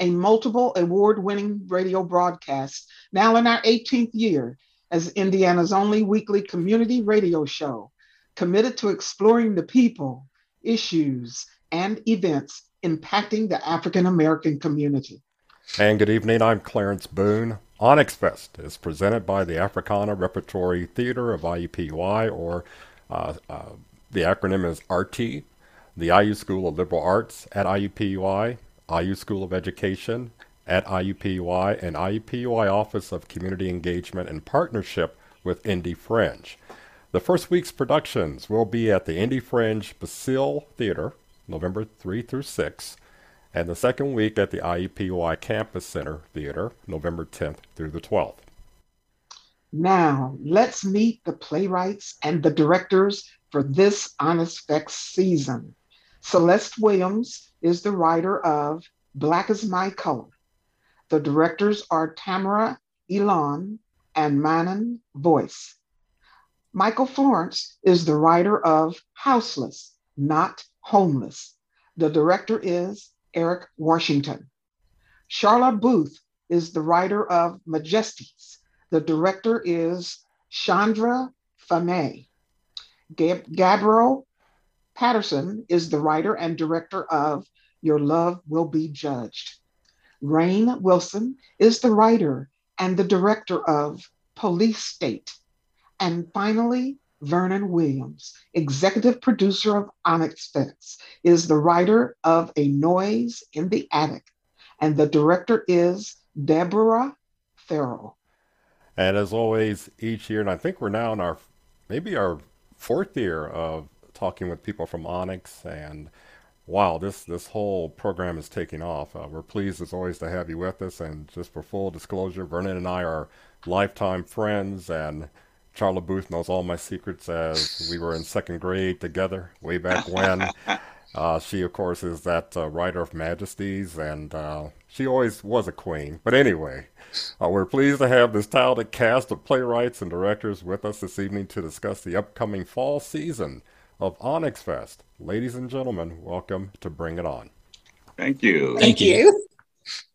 a multiple award winning radio broadcast, now in our 18th year as Indiana's only weekly community radio show, committed to exploring the people, issues, and events impacting the African American community. And good evening, I'm Clarence Boone. Onyx Fest is presented by the Africana Repertory Theater of IUPUI, or uh, uh, the acronym is RT, the IU School of Liberal Arts at IUPUI, IU School of Education at IUPUI, and IUPUI Office of Community Engagement in partnership with Indy Fringe. The first week's productions will be at the Indy Fringe Basile Theater, November 3 through 6, and the second week at the IUPUI Campus Center Theater, November 10th through the 12th. Now, let's meet the playwrights and the directors for this Onyx Fest season. Celeste Williams is the writer of Black is My Color. The directors are Tamara Elon and Manon Voice. Michael Florence is the writer of Houseless, Not Homeless. The director is Eric Washington. Charlotte Booth is the writer of Majesties. The director is Chandra Famay. Gab- Gabrielle Patterson is the writer and director of Your Love Will Be Judged. Rain Wilson is the writer and the director of Police State. And finally, Vernon Williams, executive producer of Onyx Fest, is the writer of A Noise in the Attic, and the director is Deborah Farrell. And as always, each year, and I think we're now in our maybe our fourth year of talking with people from Onyx, and wow, this this whole program is taking off. Uh, we're pleased as always to have you with us. And just for full disclosure, Vernon and I are lifetime friends, and Charlotte Booth knows all my secrets as we were in second grade together way back when. Uh, she, of course, is that uh, writer of Majesties, and uh, she always was a queen. But anyway, uh, we're pleased to have this talented cast of playwrights and directors with us this evening to discuss the upcoming fall season of Onyx Fest. Ladies and gentlemen, welcome to Bring It On. Thank you. Thank you.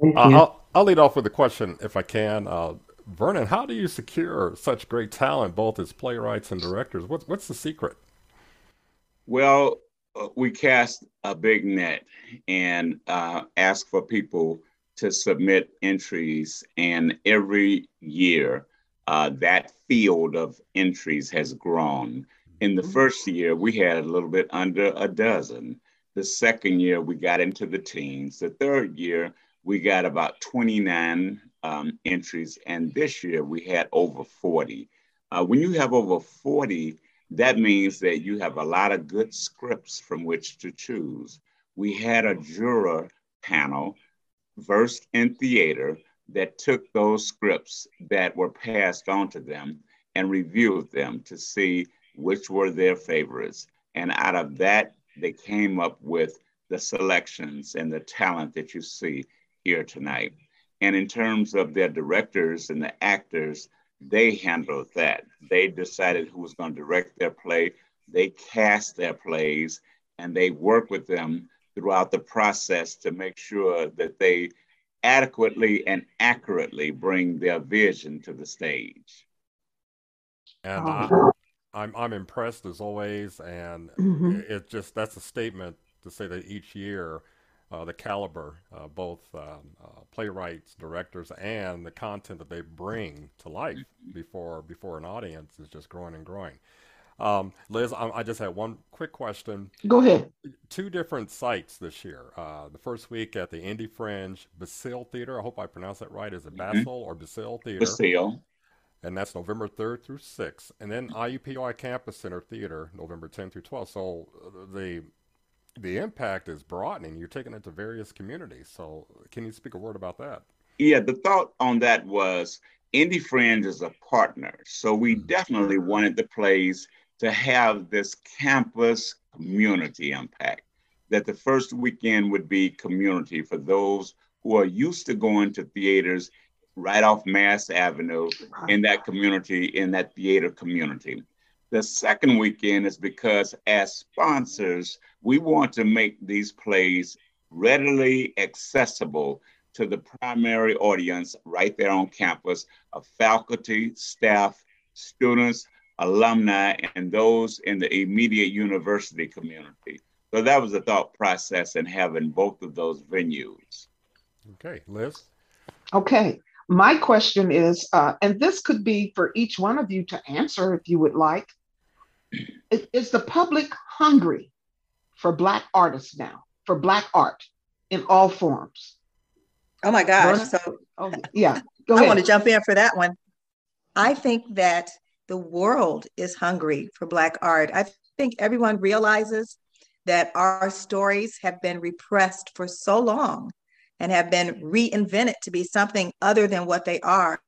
Uh, I'll, I'll lead off with a question, if I can. Uh, Vernon, how do you secure such great talent, both as playwrights and directors? What's what's the secret? Well, uh, we cast a big net and uh, ask for people to submit entries, and every year uh, that field of entries has grown. In the first year, we had a little bit under a dozen. The second year, we got into the teens. The third year, we got about 29 um, entries, and this year we had over 40. Uh, when you have over 40, that means that you have a lot of good scripts from which to choose. We had a juror panel versed in theater that took those scripts that were passed on to them and reviewed them to see which were their favorites. And out of that, they came up with the selections and the talent that you see here tonight. And in terms of their directors and the actors, they handled that. They decided who was going to direct their play. They cast their plays and they work with them throughout the process to make sure that they adequately and accurately bring their vision to the stage. And I, I'm I'm impressed as always, and Mhm. it, it just that's a statement to say that each year, uh, the caliber, uh, both um, uh, playwrights, directors, and the content that they bring to life before before an audience is just growing and growing. Um, Liz, I, I just had one quick question. Go ahead. Two different sites this year. Uh, the first week at the Indy Fringe Basile Theater. I hope I pronounced that right. Is it Basile or Basile Theater? Basile. And that's November 3rd through 6th. And then IUPUI Campus Center Theater, November 10th through 12th. So uh, the the impact is broadening. You're taking it to various communities. So can you speak a word about that? Yeah, the thought on that was Indy Fringe is a partner. So we mm-hmm. definitely wanted the plays to have this campus community impact. That the first weekend would be community for those who are used to going to theaters right off Mass Avenue in that community, in that theater community. The second weekend is because, as sponsors, we want to make these plays readily accessible to the primary audience right there on campus of faculty, staff, students, alumni, and those in the immediate university community. So that was the thought process in having both of those venues. Okay, Liz. Okay, my question is, uh, and this could be for each one of you to answer if you would like. Is the public hungry for Black artists now, for Black art in all forms? Oh my gosh. So, oh, yeah, Go I ahead. want to jump in for that one. I think that the world is hungry for Black art. I think everyone realizes that our stories have been repressed for so long and have been reinvented to be something other than what they are,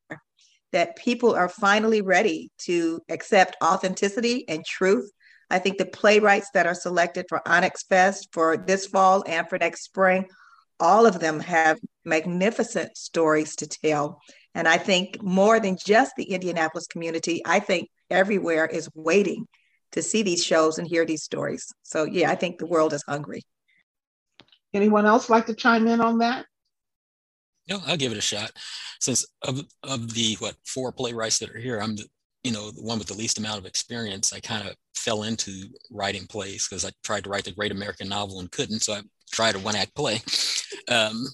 that people are finally ready to accept authenticity and truth. I think the playwrights that are selected for Onyx Fest for this fall and for next spring, all of them have magnificent stories to tell. And I think more than just the Indianapolis community, I think everywhere is waiting to see these shows and hear these stories. So, yeah, I think the world is hungry. Anyone else like to chime in on that? No, I'll give it a shot. Since of of the what four playwrights that are here, I'm the you know the one with the least amount of experience. I kind of fell into writing plays because I tried to write the Great American Novel and couldn't, so I tried a one act play. Um,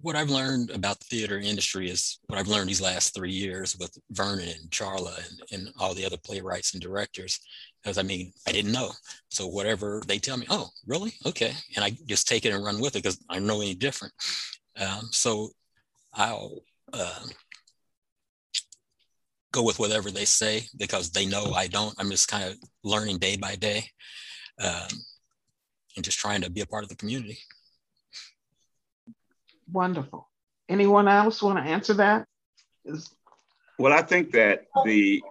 what I've learned about the theater industry is what I've learned these last three years with Vernon and Charla and, and all the other playwrights and directors. Because I mean, I didn't know. So whatever they tell me, oh, really? Okay. And I just take it and run with it because I don't know any different. Um, so I'll uh, go with whatever they say because they know I don't. I'm just kind of learning day by day um, and just trying to be a part of the community. Wonderful. Anyone else want to answer that? Is... Well, I think that the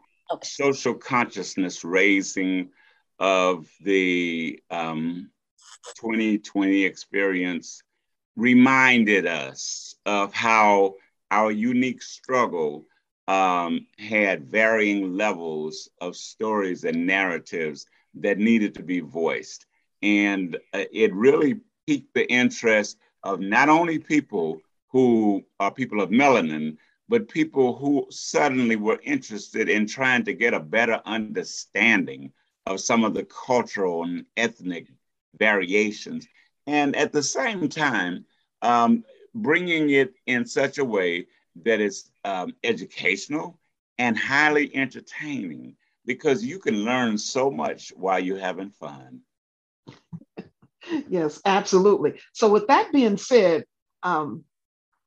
social consciousness raising of the um, 2020 experience reminded us of how our unique struggle um, had varying levels of stories and narratives that needed to be voiced. And uh, it really piqued the interest of not only people who are people of melanin, but people who suddenly were interested in trying to get a better understanding of some of the cultural and ethnic variations. And at the same time, um, bringing it in such a way that is um, educational and highly entertaining because you can learn so much while you're having fun. yes, absolutely. So, with that being said, um,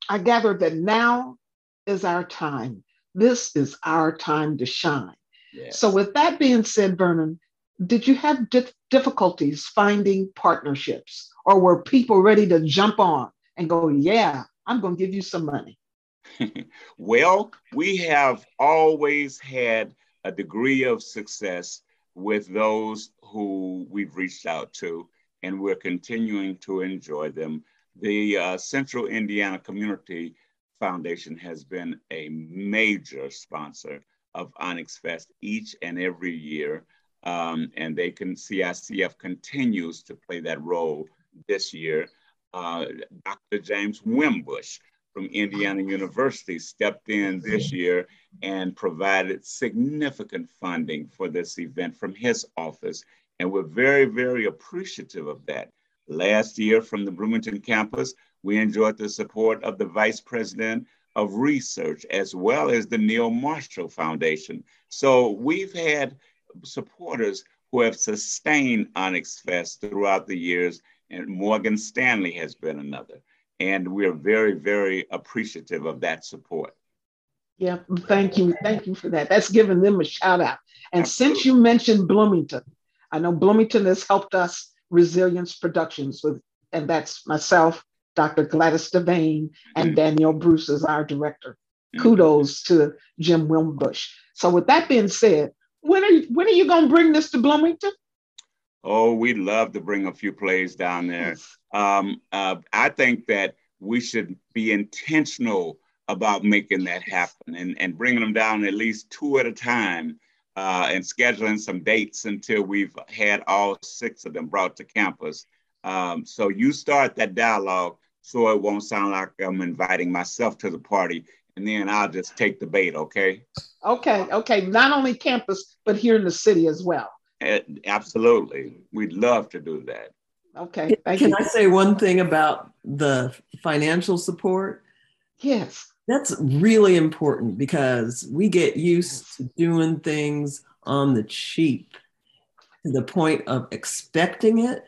I gather that now is our time. This is our time to shine. Yes. So, with that being said, Vernon, did you have di- difficulties finding partnerships or were people ready to jump on and go, yeah, I'm going to give you some money? well, we have always had a degree of success with those who we've reached out to and we're continuing to enjoy them. The uh, Central Indiana Community Foundation has been a major sponsor of Onyx Fest each and every year. Um, and they can CICF continues to play that role this year. Uh, Dr. James Wimbush from Indiana University stepped in this year and provided significant funding for this event from his office. And we're very, very appreciative of that. Last year from the Bloomington campus, we enjoyed the support of the Vice President of Research as well as the Neal-Marshall Foundation. So we've had supporters who have sustained Onyx Fest throughout the years, and Morgan Stanley has been another. And we're very, very appreciative of that support. Yeah, thank you. Thank you for that. That's giving them a shout out. And Absolutely. since you mentioned Bloomington, I know Bloomington has helped us Resilience Productions with, and that's myself Dr. Gladys Devane and mm-hmm. Bruce as our director. Mm-hmm. Kudos to Jim Wimbush. So with that being said, when are you, when are you going to bring this to Bloomington? Oh, we'd love to bring a few plays down there. Um, uh, I think that we should be intentional about making that happen and, and bringing them down at least two at a time uh, and scheduling some dates until we've had all six of them brought to campus. Um, so you start that dialogue so it won't sound like I'm inviting myself to the party and then I'll just take the bait, okay? Okay, okay. Not only campus, but here in the city as well. Uh, absolutely. We'd love to do that. Okay. Can you. I say one thing about the financial support? Yes. That's really important because we get used to doing things on the cheap to the point of expecting it.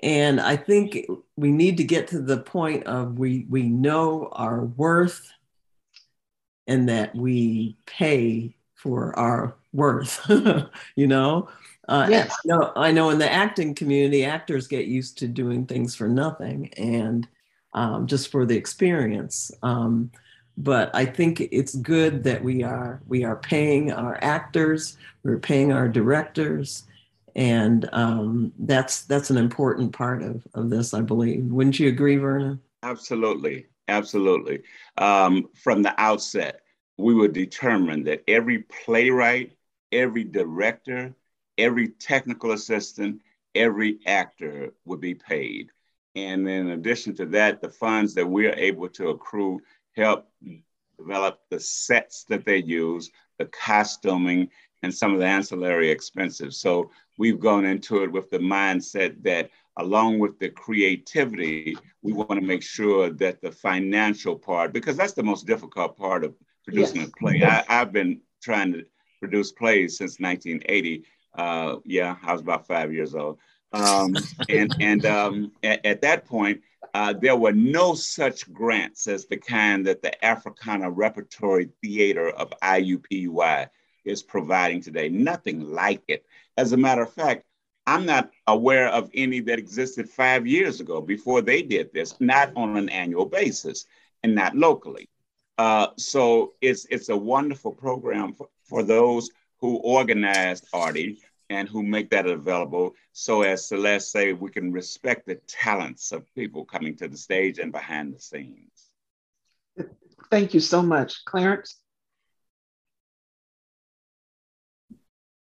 And I think we need to get to the point of we we know our worth and that we pay for our worth, you know? Uh, yes. I know, I know in the acting community, actors get used to doing things for nothing and um, just for the experience. Um, but I think it's good that we are we are paying our actors, we're paying our directors, and um, that's that's an important part of, of this, I believe. Wouldn't you agree, Verna? Absolutely, absolutely. Um, from the outset, we were determined that every playwright, every director, every technical assistant, every actor would be paid. And in addition to that, the funds that we're able to accrue help develop the sets that they use, the costuming, and some of the ancillary expenses. So we've gone into it with the mindset that along with the creativity, we want to make sure that the financial part, because that's the most difficult part of producing yes. a play. I, have been trying to produce plays since 1980. Uh, yeah, I was about five years old. Um, and and um, at, at, that point, uh, there were no such grants as the kind that the Africana Repertory Theater of IUPUI is providing today. Nothing like it. As a matter of fact, I'm not aware of any that existed five years ago before they did this, not on an annual basis and not locally. Uh, so it's it's a wonderful program for, for those who organized Artie and who make that available. So as Celeste say, we can respect the talents of people coming to the stage and behind the scenes. Thank you so much, Clarence.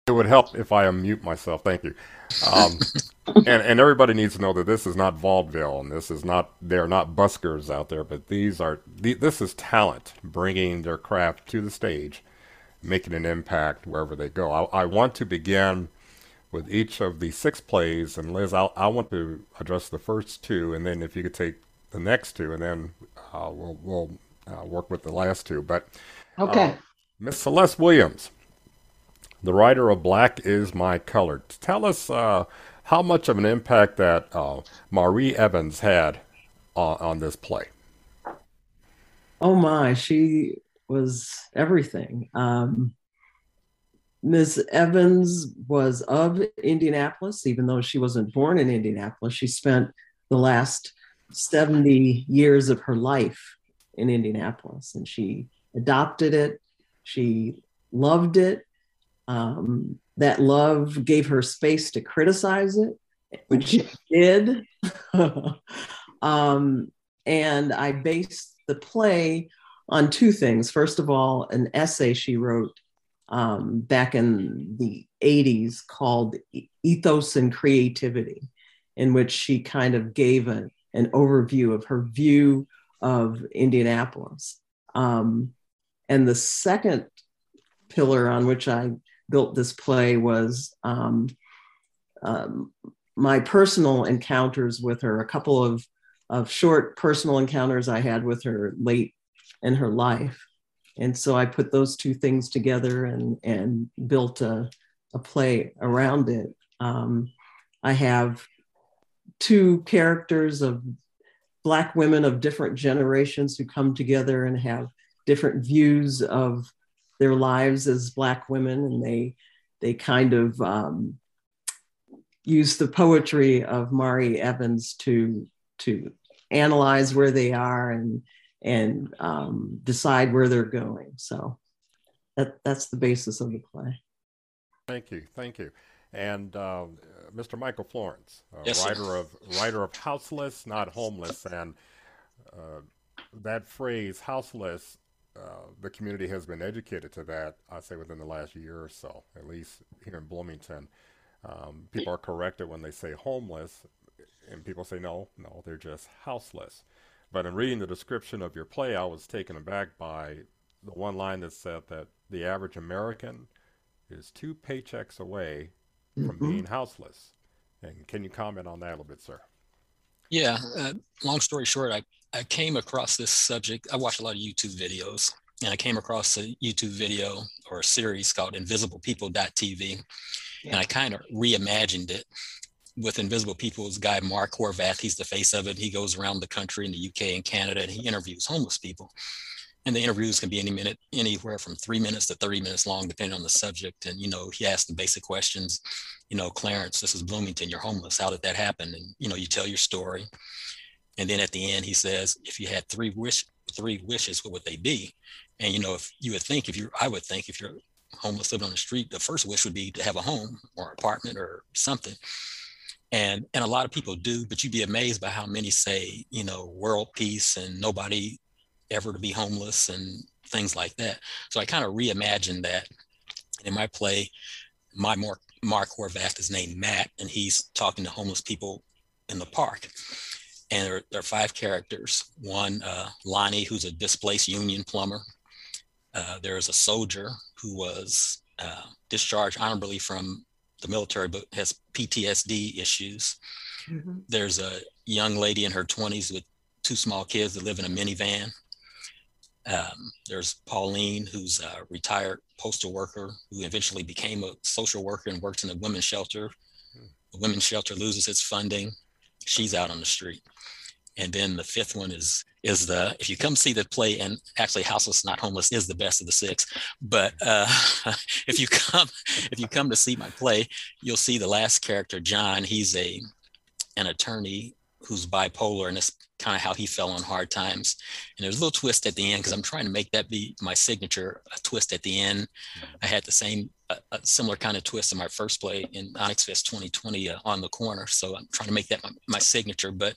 It would help if I unmute myself. Thank you. Um, and, and everybody needs to know that this is not vaudeville, and this is not they're not buskers out there, but these are this is talent bringing their craft to the stage, making an impact wherever they go. I, I want to begin with each of the six plays, and Liz, I'll, I want to address the first two, and then if you could take the next two, and then uh, we'll we'll uh, work with the last two. But okay, uh, Miss Celeste Williams the writer of Black is My Color. Tell us uh, how much of an impact that uh, Mari Evans had on, on this play. Oh my, she was everything. Um, Ms. Evans was of Indianapolis, even though she wasn't born in Indianapolis. She spent the last 70 years of her life in Indianapolis and she adopted it. She loved it. Um, that love gave her space to criticize it, which she did. um, and I based the play on two things. First of all, an essay she wrote um, back in the 80s called Ethos and Creativity, in which she kind of gave a, an overview of her view of Indianapolis. Um, and the second pillar on which I built this play was um, um, my personal encounters with her, a couple of, of short personal encounters I had with her late in her life. And so I put those two things together and, and built a, a play around it. Um, I have two characters of Black women of different generations who come together and have different views of their lives as black women and they they kind of um, use the poetry of Mari Evans to to analyze where they are and and um, decide where they're going. So that that's the basis of the play. Thank you, thank you. And uh, Mr. Michael Florence, yes, writer sir. of writer of Houseless, not Homeless, and uh, that phrase "houseless." Uh, the community has been educated to that. I say within the last year or so, at least here in Bloomington. Um, people are corrected when they say homeless, and people say no, no, they're just houseless. But in reading the description of your play, I was taken aback by the one line that said that the average American is two paychecks away from Mhm. being houseless. And can you comment on that a little bit, sir? Yeah. Uh, long story short, I, I came across this subject. I watch a lot of YouTube videos, and I came across a YouTube video or a series called Invisible People.tv. And I kind of reimagined it with Invisible People's guy, Mark Horvath. He's the face of it. He goes around the country in the UK and Canada, and he interviews homeless people. And the interviews can be any minute, anywhere from three minutes to 30 minutes long, depending on the subject. And, you know, he asks the basic questions, you know, Clarence, this is Bloomington, you're homeless. How did that happen? And, you know, you tell your story. And then at the end, he says, if you had three wish, three wishes, what would they be? And, you know, if you would think, if you're, I would think if you're homeless living on the street, the first wish would be to have a home or apartment or something. And, and a lot of people do, but you'd be amazed by how many say, you know, world peace and nobody ever to be homeless and things like that. So I kind of reimagined that. In my play, my Mark, Mark Horvath is named Matt, and he's talking to homeless people in the park. And there, there are five characters. One, uh, Lonnie, who's a displaced union plumber. Uh, there's a soldier who was uh, discharged honorably from the military, but has PTSD issues. Mhm. There's a young lady in her 20s with two small kids that live in a minivan. Um, there's Pauline, who's a retired postal worker who eventually became a social worker and works in a women's shelter. The women's shelter loses its funding. She's out on the street. And then the fifth one is is the if you come see the play and actually houseless not homeless is the best of the six but uh, if you come if you come to see my play you'll see the last character john. He's a an attorney who's bipolar and it's kind of how he fell on hard times. And there's a little twist at the end because i'm trying to make that be my signature a twist at the end. I had the same a, similar kind of twist in my first play in onyx fest 2020 uh, on the corner so i'm trying to make that my, my signature but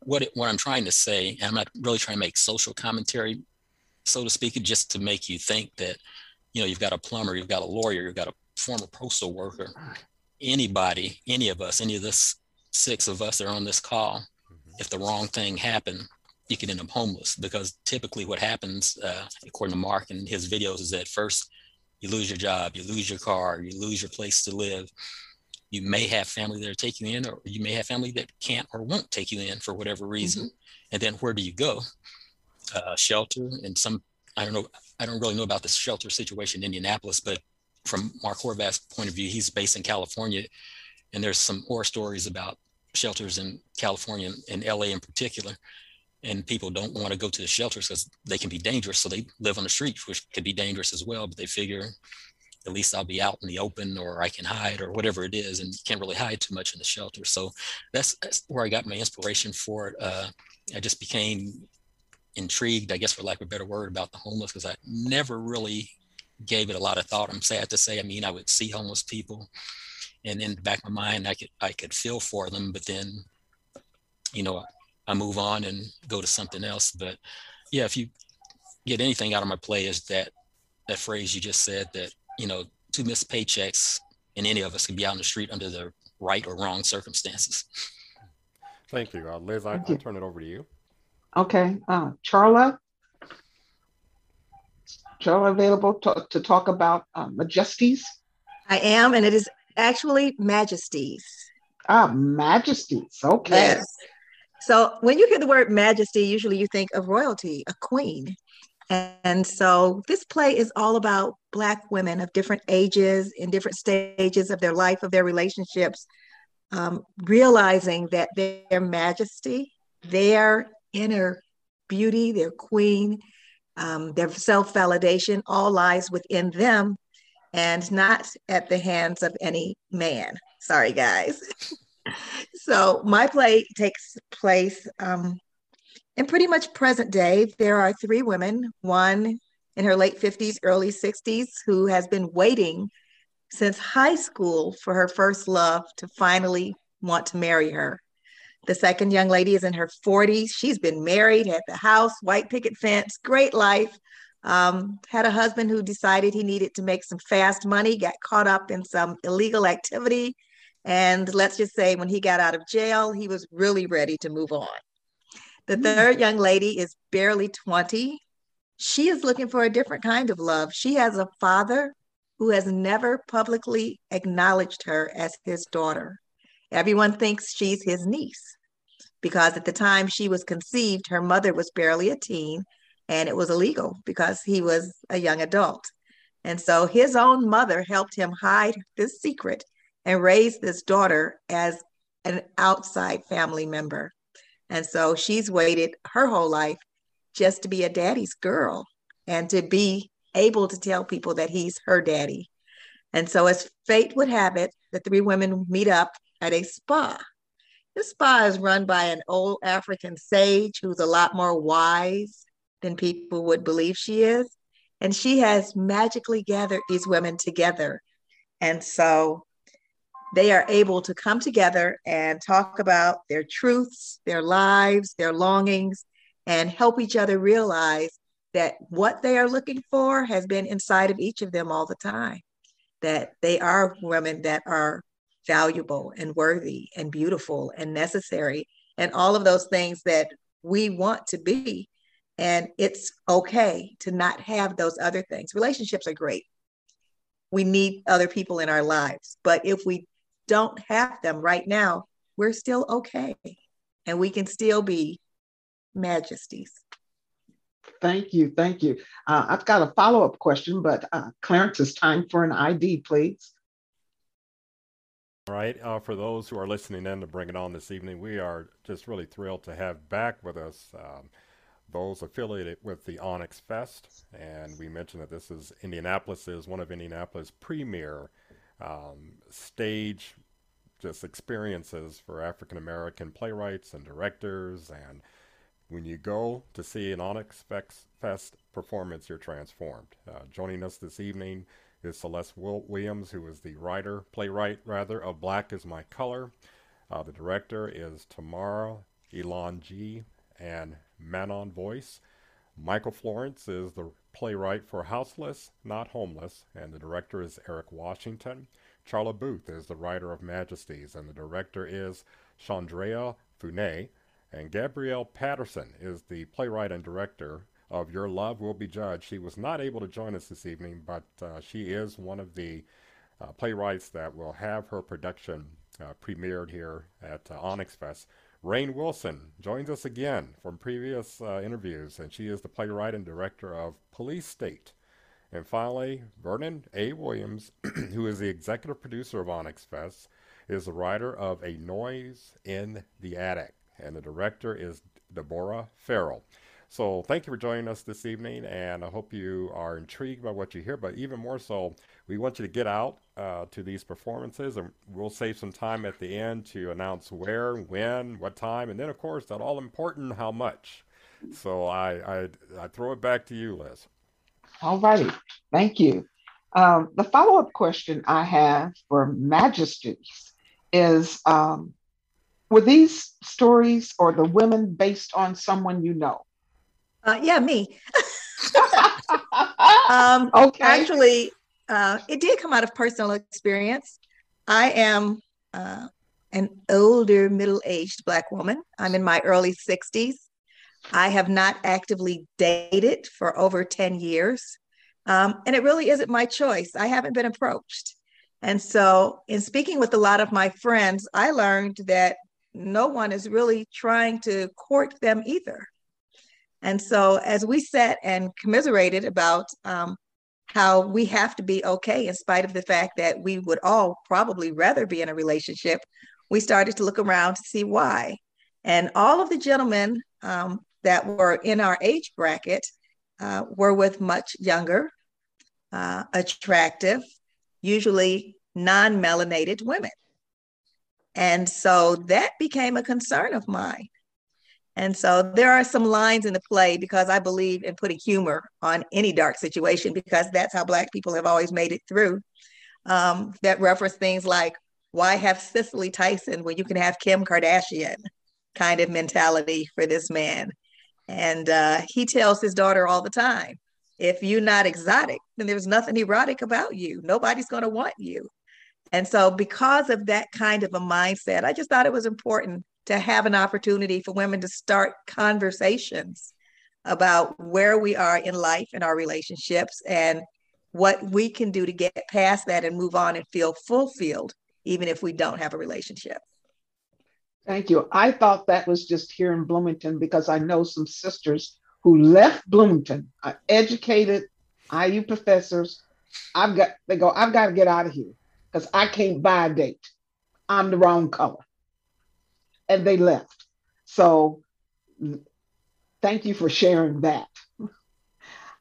what it, what I'm trying to say, and I'm not really trying to make social commentary, so to speak, just to make you think that, you know, you've got a plumber, you've got a lawyer, you've got a former postal worker, anybody, any of us, any of this six of us that are on this call, if the wrong thing happened, you could end up homeless because typically what happens, uh, according to Mark and his videos, is that first you lose your job, you lose your car, you lose your place to live you may have family that are taking you in, or you may have family that can't or won't take you in for whatever reason. Mm-hmm. And then where do you go? Uh, shelter and some, I don't know, I don't really know about the shelter situation in Indianapolis, but from Mark Horvath's point of view, he's based in California. And there's some horror stories about shelters in California and LA in particular. And people don't want to go to the shelters because they can be dangerous. So they live on the street, which could be dangerous as well. But they figure at least I'll be out in the open or I can hide or whatever it is. And you can't really hide too much in the shelter. So that's, that's where I got my inspiration for it. Uh, I just became intrigued, I guess, for lack of a better word, about the homeless because I never really gave it a lot of thought. I'm sad to say. I mean, I would see homeless people and in the back of my mind, I could, I could feel for them, but then, you know, I move on and go to something else. But yeah, if you get anything out of my play is that, that phrase you just said that you know, two missed paychecks, and any of us can be out on the street under the right or wrong circumstances. Thank you. Uh, Liz, I, I'll turn it over to you. Okay. Uh, Charla? Charla available to, to talk about uh, Majesties? I am, and it is actually Majesties. Ah, Majesties. Okay. Yes. So when you hear the word majesty, usually you think of royalty, a queen. And so this play is all about Black women of different ages, in different stages of their life, of their relationships, um, realizing that their majesty, their inner beauty, their queen, um, their self validation all lies within them and not at the hands of any man. Sorry, guys. so my play takes place um, in pretty much present day. There are three women, one in her late 50s, early 60s, who has been waiting since high school for her first love to finally want to marry her. The second young lady is in her 40s. She's been married, had the house, white picket fence, great life. Um, had a husband who decided he needed to make some fast money, got caught up in some illegal activity. And let's just say when he got out of jail, he was really ready to move on. The hmm. third young lady is barely 20. She is looking for a different kind of love. She has a father who has never publicly acknowledged her as his daughter. Everyone thinks she's his niece because at the time she was conceived, her mother was barely a teen and it was illegal because he was a young adult. And so his own mother helped him hide this secret and raise this daughter as an outside family member. And so she's waited her whole life just to be a daddy's girl and to be able to tell people that he's her daddy. And so, as fate would have it, the three women meet up at a spa. This spa is run by an old African sage who's a lot more wise than people would believe she is. And she has magically gathered these women together. And so they are able to come together and talk about their truths, their lives, their longings, and help each other realize that what they are looking for has been inside of each of them all the time. That they are women that are valuable and worthy and beautiful and necessary and all of those things that we want to be. And it's okay to not have those other things. Relationships are great. We need other people in our lives. But if we don't have them right now, we're still okay. And we can still be majesties. Thank you. Thank you. Uh, I've got a follow up question, but uh, Clarence, it's time for an ID, please. All right. Uh, for those who are listening in to bring it on this evening, we are just really thrilled to have back with us um, those affiliated with the Onyx Fest. And we mentioned that this is Indianapolis is one of Indianapolis' premier um, stage just experiences for African American playwrights and directors and when you go to see an Onyx Fest performance, you're transformed. Uh, joining us this evening is Celeste Williams, who is the writer, playwright rather, of Black is My Color. Uh, the director is Tamara Elon G. and Manon Voice. Michael Florence is the playwright for Houseless, Not Homeless, and the director is Eric Washington. Charla Booth is the writer of Majesties, and the director is Chandrea Funet. And Gabrielle Patterson is the playwright and director of Your Love Will Be Judged. She was not able to join us this evening, but uh, she is one of the uh, playwrights that will have her production uh, premiered here at uh, Onyx Fest. Rain Wilson joins us again from previous uh, interviews, and she is the playwright and director of Police State. And finally, Vernon A. Williams, who is the executive producer of Onyx Fest, is the writer of A Noise in the Attic and the director is Deborah Farrell. So thank you for joining us this evening, and I hope you are intrigued by what you hear. But even more so, we want you to get out uh, to these performances, and we'll save some time at the end to announce where, when, what time, and then of course that all important how much. So I I, I throw it back to you, Liz. All righty, thank you. Um, the follow up question I have for Majesties is um, were these stories or the women based on someone you know? Uh, yeah, me. um, okay. Actually, uh, it did come out of personal experience. I am uh, an older, middle aged Black woman. I'm in my early 60s. I have not actively dated for over 10 years. Um, and it really isn't my choice. I haven't been approached. And so, in speaking with a lot of my friends, I learned that no one is really trying to court them either. And so, as we sat and commiserated about um, how we have to be okay in spite of the fact that we would all probably rather be in a relationship, we started to look around to see why. And all of the gentlemen um, that were in our age bracket uh, were with much younger, uh, attractive, usually non melanated women. And so that became a concern of mine. And so there are some lines in the play because I believe in putting humor on any dark situation because that's how Black people have always made it through. Um, that reference things like, why have Cicely Tyson when you can have Kim Kardashian kind of mentality for this man? And uh, he tells his daughter all the time, if you're not exotic, then there's nothing erotic about you. Nobody's going to want you. And so, because of that kind of a mindset, I just thought it was important to have an opportunity for women to start conversations about where we are in life and our relationships and what we can do to get past that and move on and feel fulfilled, even if we don't have a relationship. Thank you. I thought that was just here in Bloomington because I know some sisters who left Bloomington, are educated IU professors. I've got, they go, I've got to get out of here because I can't buy a date. I'm the wrong color. And they left. So thank you for sharing that.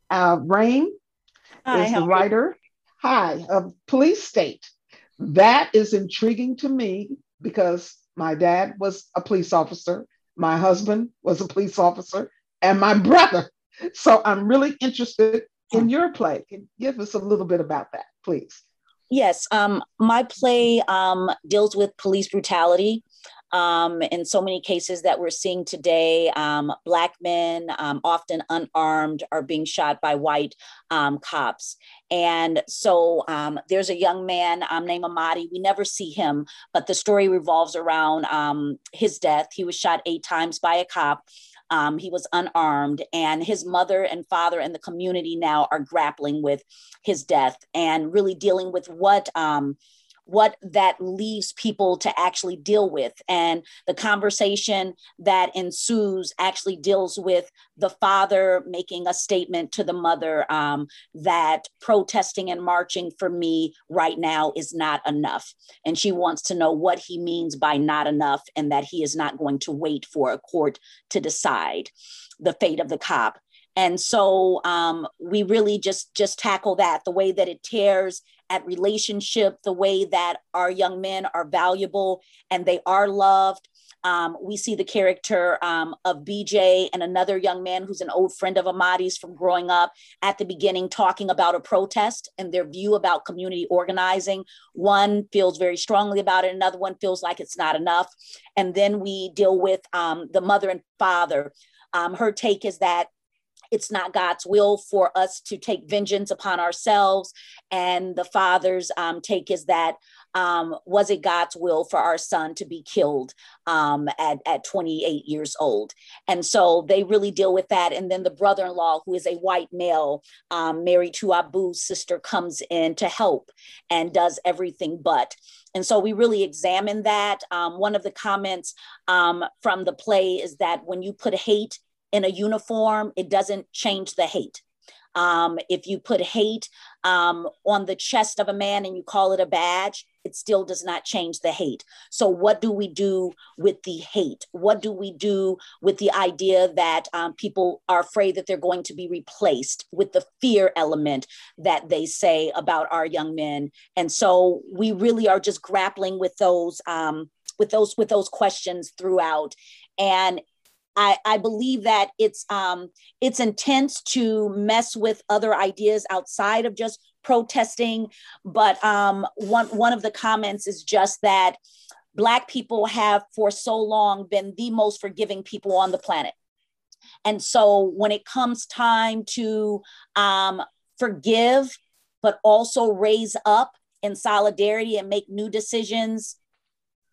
Uh, Rain Hi, is the writer. Hi, of Police State. That is intriguing to me because my dad was a police officer, my husband was a police officer, and my brother. So I'm really interested in your play. Can you give us a little bit about that, please? Yes, um, my play um, deals with police brutality. Um, in so many cases that we're seeing today, um, Black men, um, often unarmed, are being shot by white um, cops. And so um, there's a young man um, named Amadi. We never see him, but the story revolves around his death. He was shot eight times by a cop. Um, he was unarmed, and his mother and father and the community now are grappling with his death and really dealing with what. Um, what that leaves people to actually deal with. And the conversation that ensues actually deals with the father making a statement to the mother um, that protesting and marching for me right now is not enough. And she wants to know what he means by not enough and that he is not going to wait for a court to decide the fate of the cop and so um, we really just just tackle that the way that it tears at relationship, the way that our young men are valuable and they are loved. Um, we see the character um, of BJ and another young man who's an old friend of Amadi's from growing up at the beginning, talking about a protest and their view about community organizing. One feels very strongly about it, another one feels like it's not enough. And then we deal with um, the mother and father. Um, her take is that it's not God's will for us to take vengeance upon ourselves. And the father's um, take is that um, was it God's will for our son to be killed um, at, at 28 years old? And so they really deal with that. And then the brother in law, who is a white male, um, married to Abu's sister, comes in to help and does everything but. And so we really examine that. Um, one of the comments um, from the play is that when you put hate in a uniform, it doesn't change the hate. Um, if you put hate um, on the chest of a man and you call it a badge, it still does not change the hate. So, what do we do with the hate? What do we do with the idea that um, people are afraid that they're going to be replaced with the fear element that they say about our young men? And so, we really are just grappling with those. Um, with those with those questions throughout and I, I believe that it's um, it's intense to mess with other ideas outside of just protesting. But um, one one of the comments is just that Black people have for so long been the most forgiving people on the planet. And so when it comes time to um, forgive, but also raise up in solidarity and make new decisions,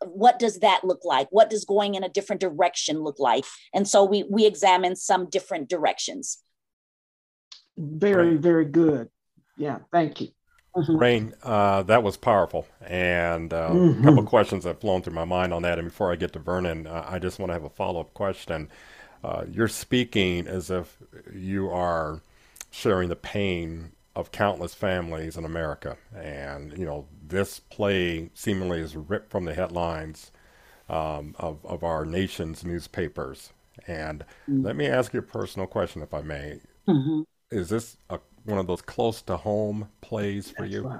what does that look like what does going in a different direction look like and so we we examine some different directions very very good yeah thank you mm-hmm. Rain, uh, that was powerful, and uh, mm-hmm. a couple of questions have flown through my mind on that. And before I get to Vernon, uh, I just want to have a follow up question. Uh, you're speaking as if you are sharing the pain of countless families in America. And, you know, this play seemingly is ripped from the headlines um, of, of our nation's newspapers. And mm-hmm. let me ask you a personal question, if I may. Mm-hmm. Is this a, one of those close to home plays for you?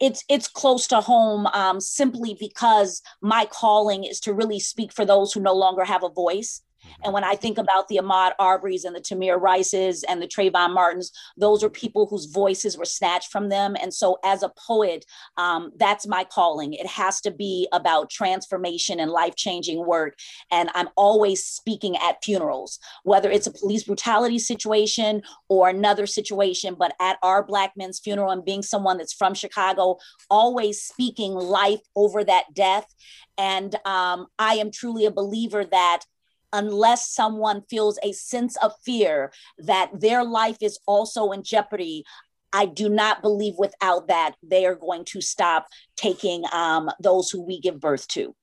it's it's close to home um, simply because my calling is to really speak for those who no longer have a voice and when I think about the Ahmaud Arbery's and the Tamir Rices and the Trayvon Martins, those are people whose voices were snatched from them. And so, as a poet, um, that's my calling. It has to be about transformation and life changing work. And I'm always speaking at funerals, whether it's a police brutality situation or another situation, but at our Black men's funeral and being someone that's from Chicago, always speaking life over that death. And um, I am truly a believer that unless someone feels a sense of fear that their life is also in jeopardy, I do not believe without that they are going to stop taking um, those who we give birth to.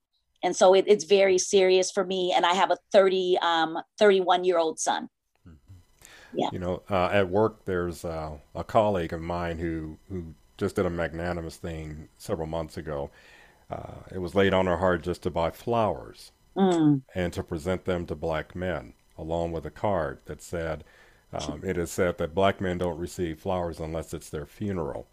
And so it, it's very serious for me. And I have a 30, um, 31 year old son. Mm-hmm. Yeah. You know, uh, at work, there's uh, a colleague of mine who, who just did a magnanimous thing several months ago. Uh, it was laid on her heart just to buy flowers mm. and to present them to black men, along with a card that said, um, It is said that black men don't receive flowers unless it's their funeral.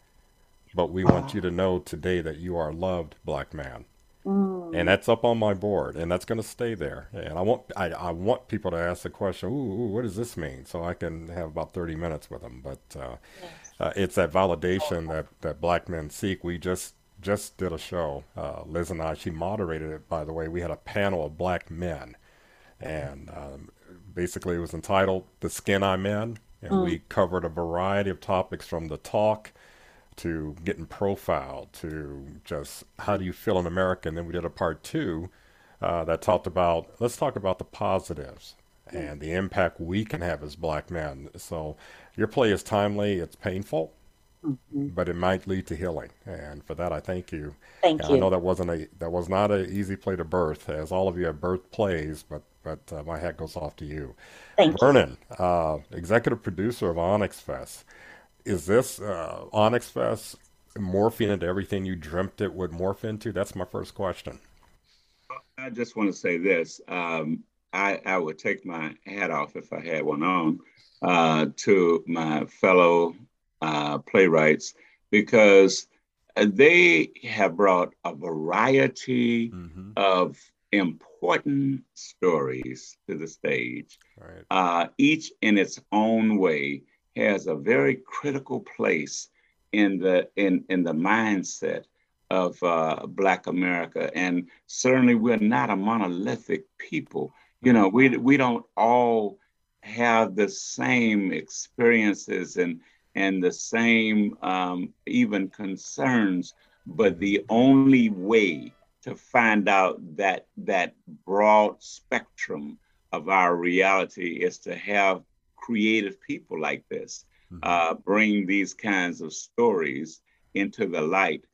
But we want you to know today that you are loved, black man. Mm. And that's up on my board, and that's going to stay there. And I want I, I want people to ask the question, ooh, ooh, what does this mean? So I can have about 30 minutes with them. But uh, yes. uh, it's that validation that, that black men seek. We just just did a show. Uh, Liz and I, she moderated it, by the way. We had a panel of black men, and um, basically it was entitled "The Skin I'm In," and mm. we covered a variety of topics from the talk to getting profiled to just how do you feel in America. And then we did a part two uh, that talked about let's talk about the positives and the impact we can have as black men. So your play is timely, it's painful, Mm-hmm. But it might lead to healing, and for that I thank you. Thank and you. I know that wasn't a that was not an easy play to birth, as all of you have birth plays, but but uh, my hat goes off to you. Thank Vernon, you. Uh, executive producer of Onyx Fest. Is this uh, Onyx Fest morphing into everything you dreamt it would morph into? That's my first question. I just want to say this. Um, I, I would take my hat off if I had one on uh, to my fellow uh, playwrights because they have brought a variety mm-hmm. of important stories to the stage. Right. Uh, each in its own way has a very critical place in the in in the mindset of uh, Black America, and certainly we're not a monolithic people. You know, we we don't all have the same experiences and and the same um, even concerns, but the only way to find out that that broad spectrum of our reality is to have creative people like this mm-hmm. uh, bring these kinds of stories into the light.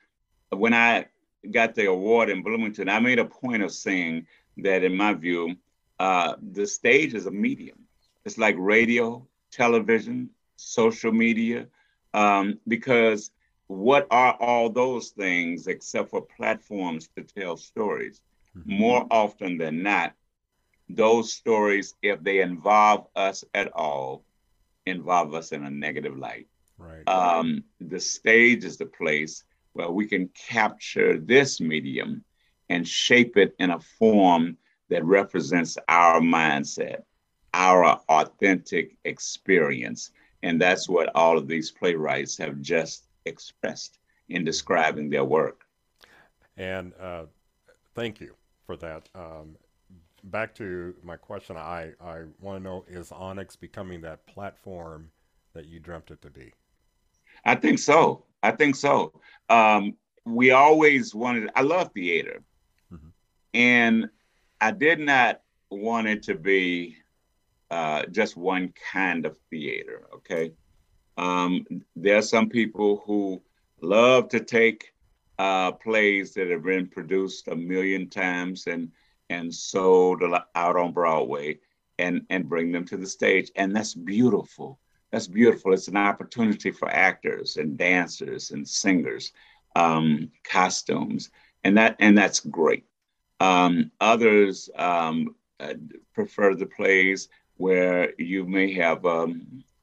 When I got the award in Bloomington, I made a point of saying that, in my view, uh, the stage is a medium. It's like radio, television, social media, um, because what are all those things except for platforms to tell stories? Mm-hmm. More often than not, those stories, if they involve us at all, involve us in a negative light. Right. Um, the stage is the place where we can capture this medium and shape it in a form that represents our mindset, our authentic experience. And that's what all of these playwrights have just expressed in describing their work. And uh, thank you for that. Um, back to my question, I, I want to know is Onyx becoming that platform that you dreamt it to be? I think so. I think so. Um, we always wanted, I love theater. Mm-hmm. And I did not want it to be uh, just one kind of theater. Okay, um, there are some people who love to take uh, plays that have been produced a million times and and sold out on Broadway and and bring them to the stage, and that's beautiful. That's beautiful. It's an opportunity for actors and dancers and singers, um, costumes, and that and that's great. Um, others um, uh, prefer the plays where you may have a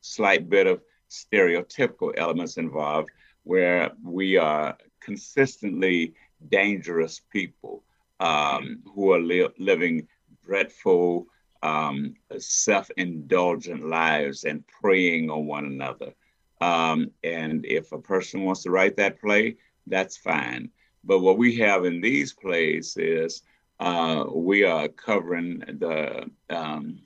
slight bit of stereotypical elements involved, where we are consistently dangerous people um, who are li- living dreadful, um, self-indulgent lives and preying on one another. Um, and if a person wants to write that play, that's fine. But what we have in these plays is uh, we are covering the um,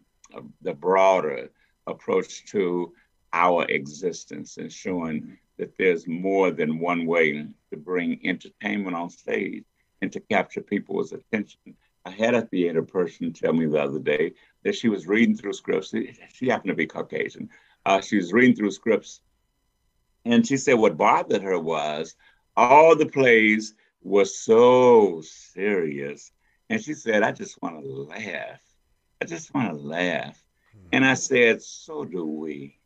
the broader approach to our existence and showing that there's more than one way to bring entertainment on stage and to capture people's attention. I had a theater person tell me the other day that she was reading through scripts. She happened to be Caucasian. Uh, she was reading through scripts, and she said what bothered her was all the plays were so serious. And she said, I just want to laugh. I just want to laugh. And I said, So do we.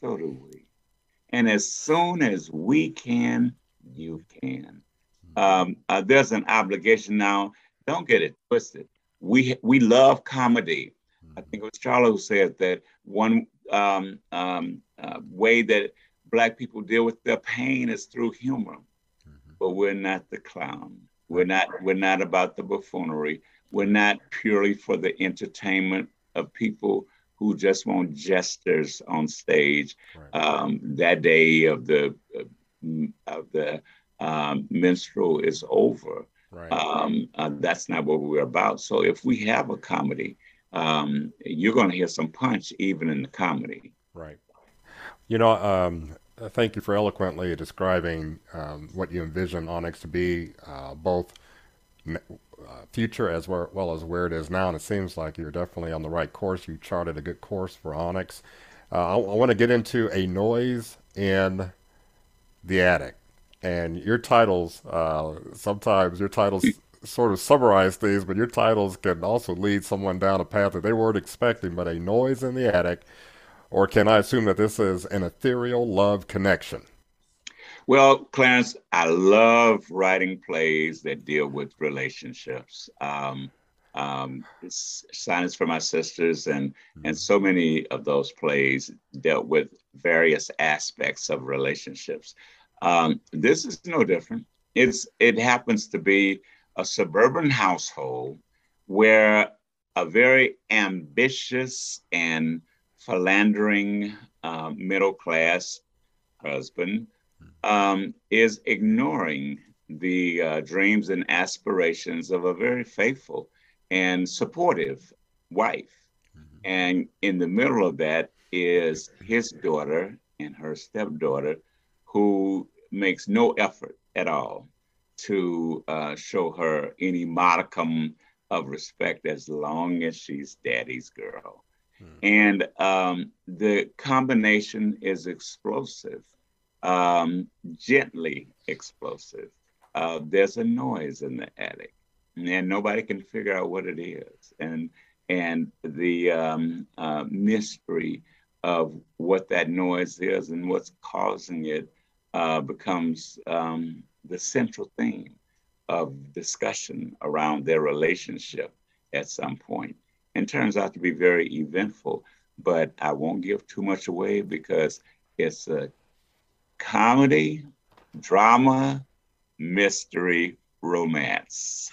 So do we. And as soon as we can, you can. Um, uh, there's an obligation now. Don't get it twisted. We we love comedy. I think it was Charlie who said that one um, um, uh, way that Black people deal with their pain is through humor. Mm-hmm. But we're not the clown. We're not. We're not about the buffoonery. We're not purely for the entertainment of people who just want jesters on stage. Right. Um, that day of the of the um, minstrel is over. Right. Um, uh, that's not what we're about. So if we have a comedy, um, you're going to hear some punch even in the comedy. Right. You know, um, thank you for eloquently describing um, what you envision Onyx to be, uh, both uh, future as well, well, as where it is now. And it seems like you're definitely on the right course. You charted a good course for Onyx. Uh, I, I want to get into a noise in the attic and your titles uh, sometimes your titles sort of summarize things but your titles can also lead someone down a path that they weren't expecting but a noise in the attic or can i assume that this is an ethereal love connection well clarence i love writing plays that deal with relationships um, um, Silence for My Sisters, and mm-hmm. and so many of those plays dealt with various aspects of relationships. Um, this is no different. It's it happens to be a suburban household where a very ambitious and philandering uh, middle class husband um, is ignoring the uh, dreams and aspirations of a very faithful and supportive wife. Mm-hmm. And in the middle of that is his daughter and her stepdaughter who makes no effort at all to uh, show her any modicum of respect as long as she's daddy's girl. Hmm. And um, the combination is explosive, um, gently explosive. Uh, there's a noise in the attic, and nobody can figure out what it is. And and the um, uh, mystery of what that noise is and what's causing it uh, becomes um, the central theme of discussion around their relationship at some point and turns out to be very eventful. But I won't give too much away because it's a comedy, drama, mystery, romance.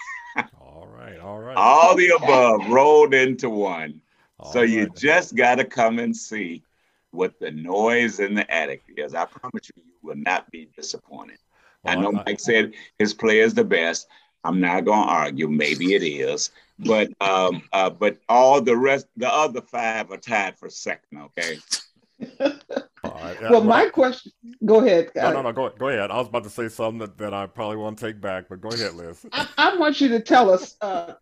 all right, all right. All the above rolled into one. All so right. you just got to come and see what the noise in the attic is. I promise you, you will not be disappointed. Well, I know I, Mike said his play is the best. I'm not going to argue. Maybe it is, but um, uh, but all the rest, the other five are tied for second. Okay. Right. well, my question. Go ahead. No, no, no. Go, go ahead. I was about to say something that, that I probably want to take back, but go ahead, Liz. I, I want you to tell us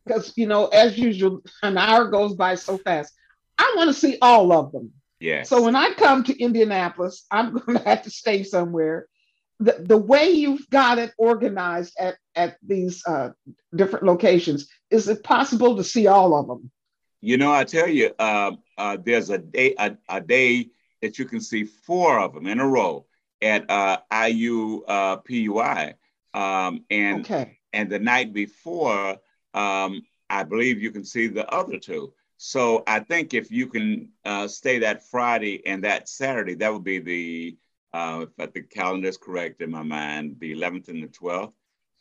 because uh, you know, as usual, an hour goes by so fast. I want to see all of them. Yes. So when I come to Indianapolis, I'm going to have to stay somewhere. The, the way you've got it organized at, at these uh, different locations, is it possible to see all of them? You know, I tell you, uh, uh, there's a day a, a, day that you can see four of them in a row at uh, IU uh, PUI, um, and okay. and the night before, um, I believe you can see the other two. So I think if you can uh, stay that Friday and that Saturday, that would be the uh, if the calendar is correct in my mind, the 11th and the 12th.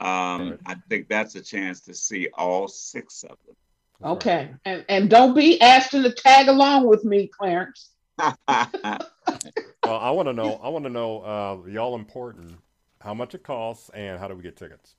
Um, right. I think that's a chance to see all six of them. Okay, and and don't be asking to tag along with me, Clarence. well, I want to know. I want to know uh, the all important. How much it costs, and how do we get tickets?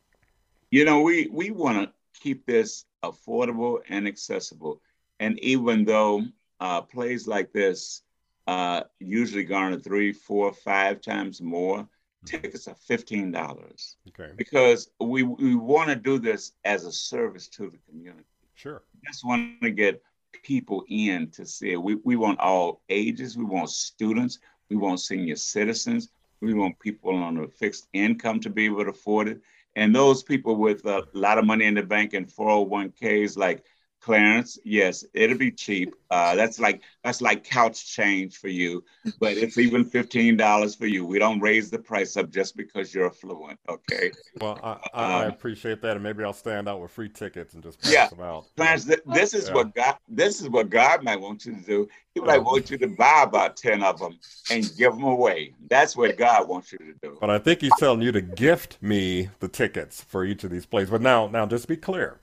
You know, we we want to keep this affordable and accessible. And even though uh, plays like this uh, usually garner three, four, five times more, tickets are fifteen dollars. Okay. Because we we want to do this as a service to the community. Sure. We just want to get people in to see it. We we want all ages. We want students. We want senior citizens. We want people on a fixed income to be able to afford it. And those people with a lot of money in the bank and 401ks, like Clarence, yes, it'll be cheap. Uh, that's like that's like couch change for you, but it's even fifteen dollars for you. We don't raise the price up just because you're affluent. Okay. Well, I, I, um, appreciate that, and maybe I'll stand out with free tickets and just pass yeah. them out. Clarence, th- this is yeah. what God this is what God might want you to do. He might want you to buy about ten of them and give them away. That's what God wants you to do. But I think He's telling you to gift me the tickets for each of these plays. But now, now, just be clear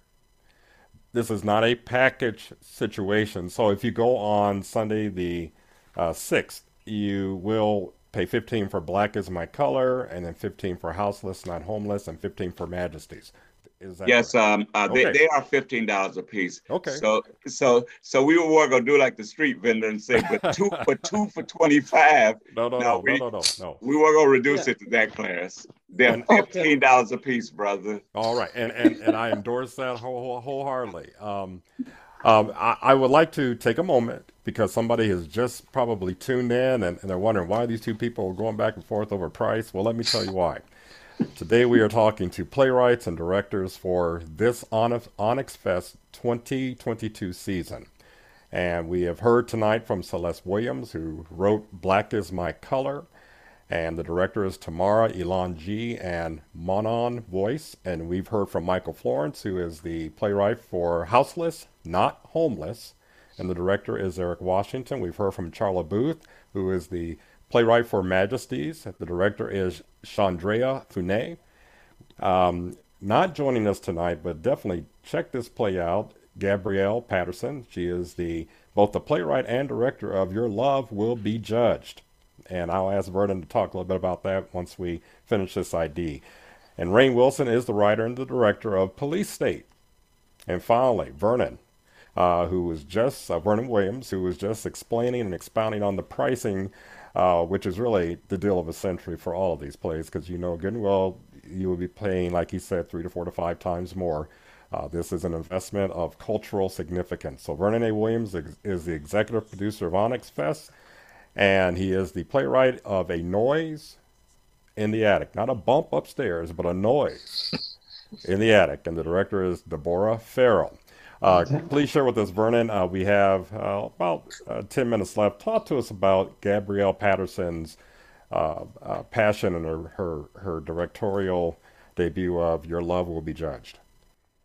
this is not a package situation. So if you go on Sunday the uh, 6th, you will pay 15 for Black is My Color, and then 15 for Houseless, Not Homeless, and 15 for Majesties. Is that yes, um, uh, okay. they, they are fifteen dollars a piece. Okay. So so so we were gonna do like the street vendor and say, but two for two for twenty five. No, no, no, we, no, no, no, We were gonna reduce yeah. it to that class. They're fifteen dollars a piece, brother. All right, and and and I endorse that whole, wholeheartedly. Um, um, I, I, would like to take a moment because somebody has just probably tuned in and, and they're wondering why these two people are going back and forth over price. Well, let me tell you why. Today we are talking to playwrights and directors for this Onyx Fest 2022 season. And we have heard tonight from Celeste Williams, who wrote Black is My Color. And the director is Tamara Ilanji and Monon Voice. And we've heard from Michael Florence, who is the playwright for Houseless, Not Homeless. And the director is Eric Washington. We've heard from Charla Booth, who is the playwright for Majesties. The director is Chandrea Fune. Um, not joining us tonight, but definitely check this play out. Gabrielle Patterson. She is the both the playwright and director of Your Love Will Be Judged. And I'll ask Vernon to talk a little bit about that once we finish this ID. And Rain Wilson is the writer and the director of Police State. And finally, Vernon, uh, who was just, uh, Vernon Williams, who was just explaining and expounding on the pricing uh, which is really the deal of a century for all of these plays because you know good and well you will be paying, like he said, three to four to five times more. Uh, this is an investment of cultural significance. So Vernon A. Williams is the executive producer of Onyx Fest, and he is the playwright of A Noise in the Attic. Not a bump upstairs, but a noise in the attic. And the director is Deborah Farrell. Uh, please share with us, Vernon. Uh, we have uh, about uh, 10 minutes left. Talk to us about Gabrielle Patterson's uh, uh, passion and her, her, her directorial debut of Your Love Will Be Judged.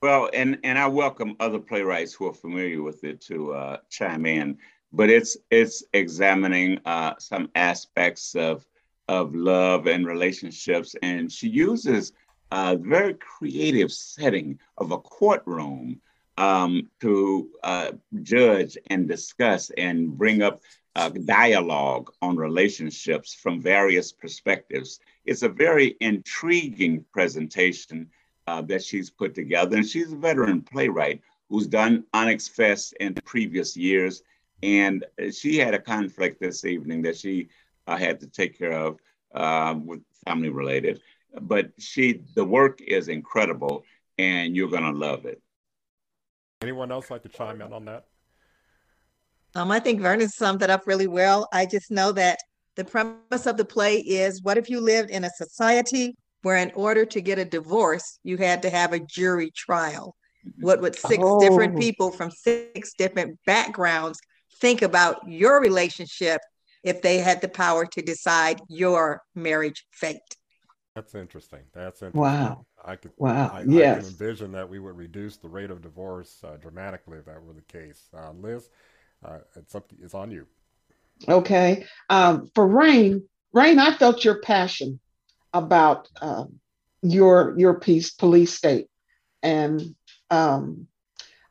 Well, and, and I welcome other playwrights who are familiar with it to chime in. But it's it's examining some aspects of of love and relationships, and she uses a very creative setting of a courtroom um, to uh, judge and discuss and bring up uh, dialogue on relationships from various perspectives. It's a very intriguing presentation uh, that she's put together. And she's a veteran playwright who's done Onyx Fest in previous years. And she had a conflict this evening that she uh, had to take care of uh, with family related. But she, the work is incredible and you're to love it. Anyone else like to chime in on that? Um, I think Vernon summed it up really well. I just know that the premise of the play is what if you lived in a society where, in order to get a divorce, you had to have a jury trial? What would six oh. different people from six different backgrounds think about your relationship if they had the power to decide your marriage fate? That's interesting. That's interesting. Wow. I could. Wow. I, yes. I can envision that we would reduce the rate of divorce uh, dramatically if that were the case. Uh, Liz, uh, it's up. To, it's on you. Okay. Um, for Rain, Rain, I felt your passion about uh, your your piece, police state, and um,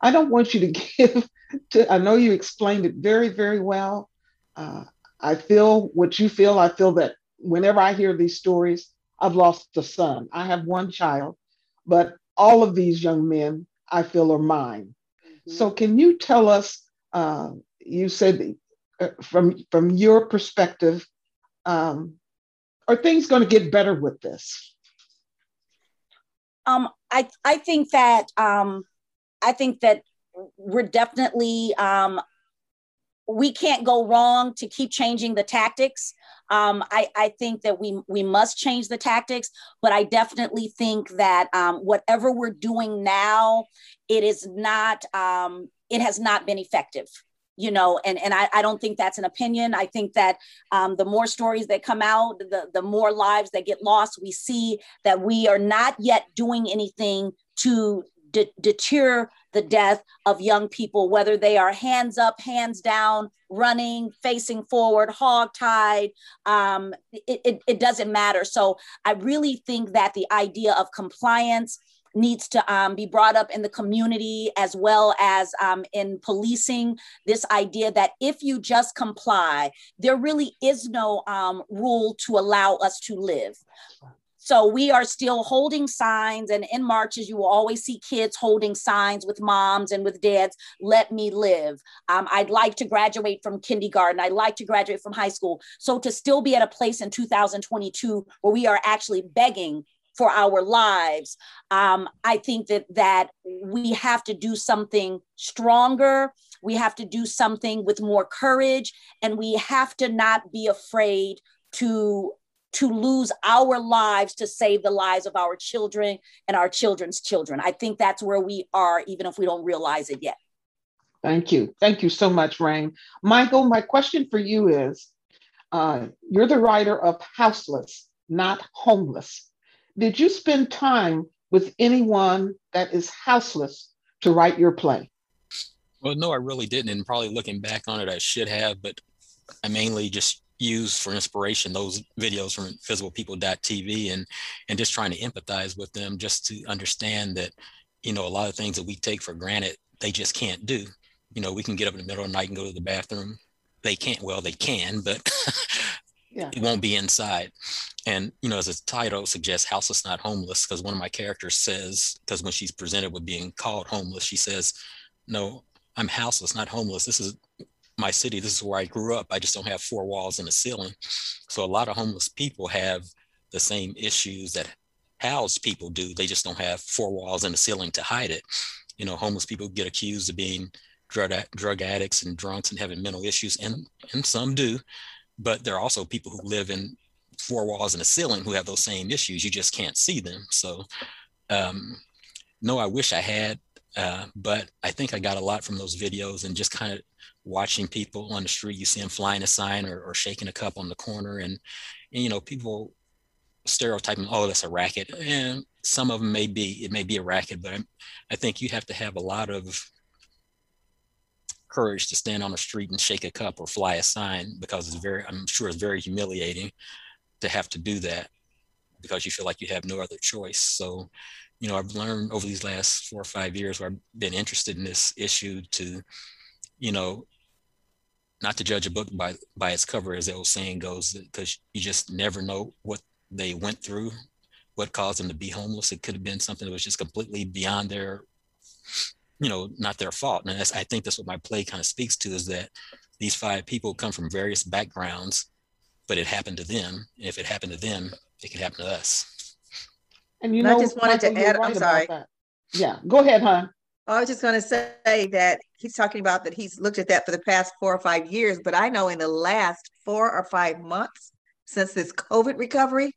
I don't want you to give. To, I know you explained it very very well. Uh, I feel what you feel. I feel that whenever I hear these stories, I've lost a son. I have one child, but all of these young men I feel are mine. Mm-hmm. So, can you tell us? Uh, you said uh, from from your perspective, um, are things going to get better with this? Um, I I think that um, I think that we're definitely um, we can't go wrong to keep changing the tactics. Um, I, I, think that we we must change the tactics, but I definitely think that um, whatever we're doing now, it is not um, it has not been effective you know and and I, I don't think that's an opinion i think that um, the more stories that come out the the more lives that get lost we see that we are not yet doing anything to de- deter the death of young people whether they are hands up hands down running facing forward hog tied um, it, it, it doesn't matter so i really think that the idea of compliance needs to um, be brought up in the community as well as um, in policing this idea that if you just comply, there really is no um, rule to allow us to live. So we are still holding signs, and in marches, you will always see kids holding signs with moms and with dads, let me live. Um, I'd like to graduate from kindergarten. I'd like to graduate from high school. So to still be at a place in 2022 where we are actually begging for our lives um, i think that that we have to do something stronger we have to do something with more courage and we have to not be afraid to to lose our lives to save the lives of our children and our children's children. I think that's where we are even if we don't realize it yet. Thank you. Thank you so much rain. Michael my question for you is uh, you're the writer of houseless not homeless. Did you spend time with anyone that is houseless to write your play? Well, no, I really didn't. And probably looking back on it, I should have, but I mainly just used for inspiration those videos from invisiblepeople.tv and and just trying to empathize with them just to understand that you know a lot of things that we take for granted they just can't do you know we can get up in the middle of the night and go to the bathroom they can't well they can but yeah. it won't be inside. And you know, as the title suggests, houseless, not homeless, because one of my characters says, because when she's presented with being called homeless, she says, "No, I'm houseless, not homeless. This is my city. This is where I grew up. I just don't have four walls and a ceiling." So a lot of homeless people have the same issues that housed people do. They just don't have four walls and a ceiling to hide it. You know, homeless people get accused of being drug drug addicts and drunks and having mental issues, and and some do but there are also people who live in four walls and a ceiling who have those same issues. You just can't see them. So, um, no, I wish I had, uh, but I think I got a lot from those videos and just kind of watching people on the street. You see them flying a sign or, or shaking a cup on the corner, and, and you know people stereotyping, oh, that's a racket. And some of them may be, it may be a racket, but I'm, I think you have to have a lot of courage to stand on the street and shake a cup or fly a sign because it's very, I'm sure it's very humiliating to have to do that because you feel like you have no other choice. So, you know, I've learned over these last four or five years where I've been interested in this issue to, you know, not to judge a book by by its cover, as the old saying goes, because you just never know what they went through, what caused them to be homeless. It could have been something that was just completely beyond their you know, not their fault. And I think that's what my play kind of speaks to is that these five people come from various backgrounds, but it happened to them. If it happened to them, it could happen to us. And you know, I just wanted Michael, to add, right I'm sorry. Yeah, go ahead, hon. I was just going to say that he's talking about that he's looked at that for the past four or five years, but I know in the last four or five months since this COVID recovery,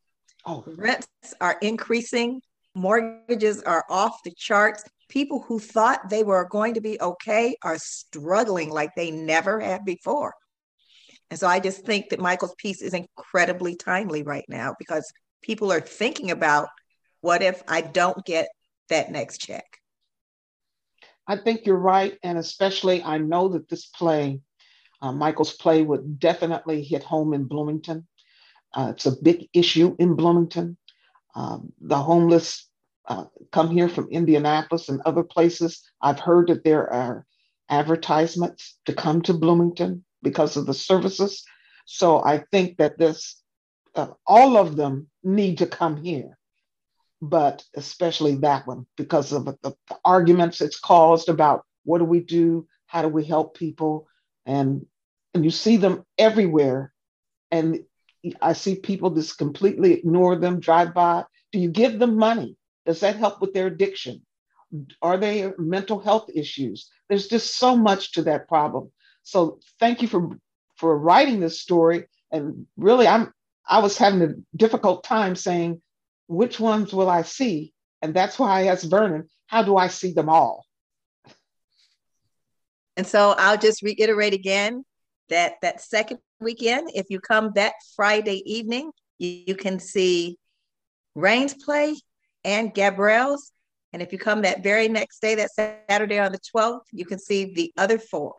oh. rents are increasing, mortgages are off the charts people who thought they were going to be okay are struggling like they never had before. And so I just think that Michael's piece is incredibly timely right now because people are thinking about what if I don't get that next check? I think you're right. And especially, I know that this play, uh, Michael's play, would definitely hit home in Bloomington. Uh, it's a big issue in Bloomington. Um, the homeless uh, come here from Indianapolis and other places. I've heard that there are advertisements to come to Bloomington because of the services. So I think that this, uh, all of them need to come here, but especially that one because of the, the arguments it's caused about what do we do, how do we help people, and and you see them everywhere, and I see people just completely ignore them, drive by. Do you give them money? Does that help with their addiction? Are they mental health issues? There's just so much to that problem. So thank you for for writing this story. And really, I'm I was having a difficult time saying which ones will I see, and that's why I asked Vernon, how do I see them all? And so I'll just reiterate again that that second weekend, if you come that Friday evening, you, you can see Rain's play and Gabrielle's. And if you come that very next day, that Saturday on the 12th, you can see the other four.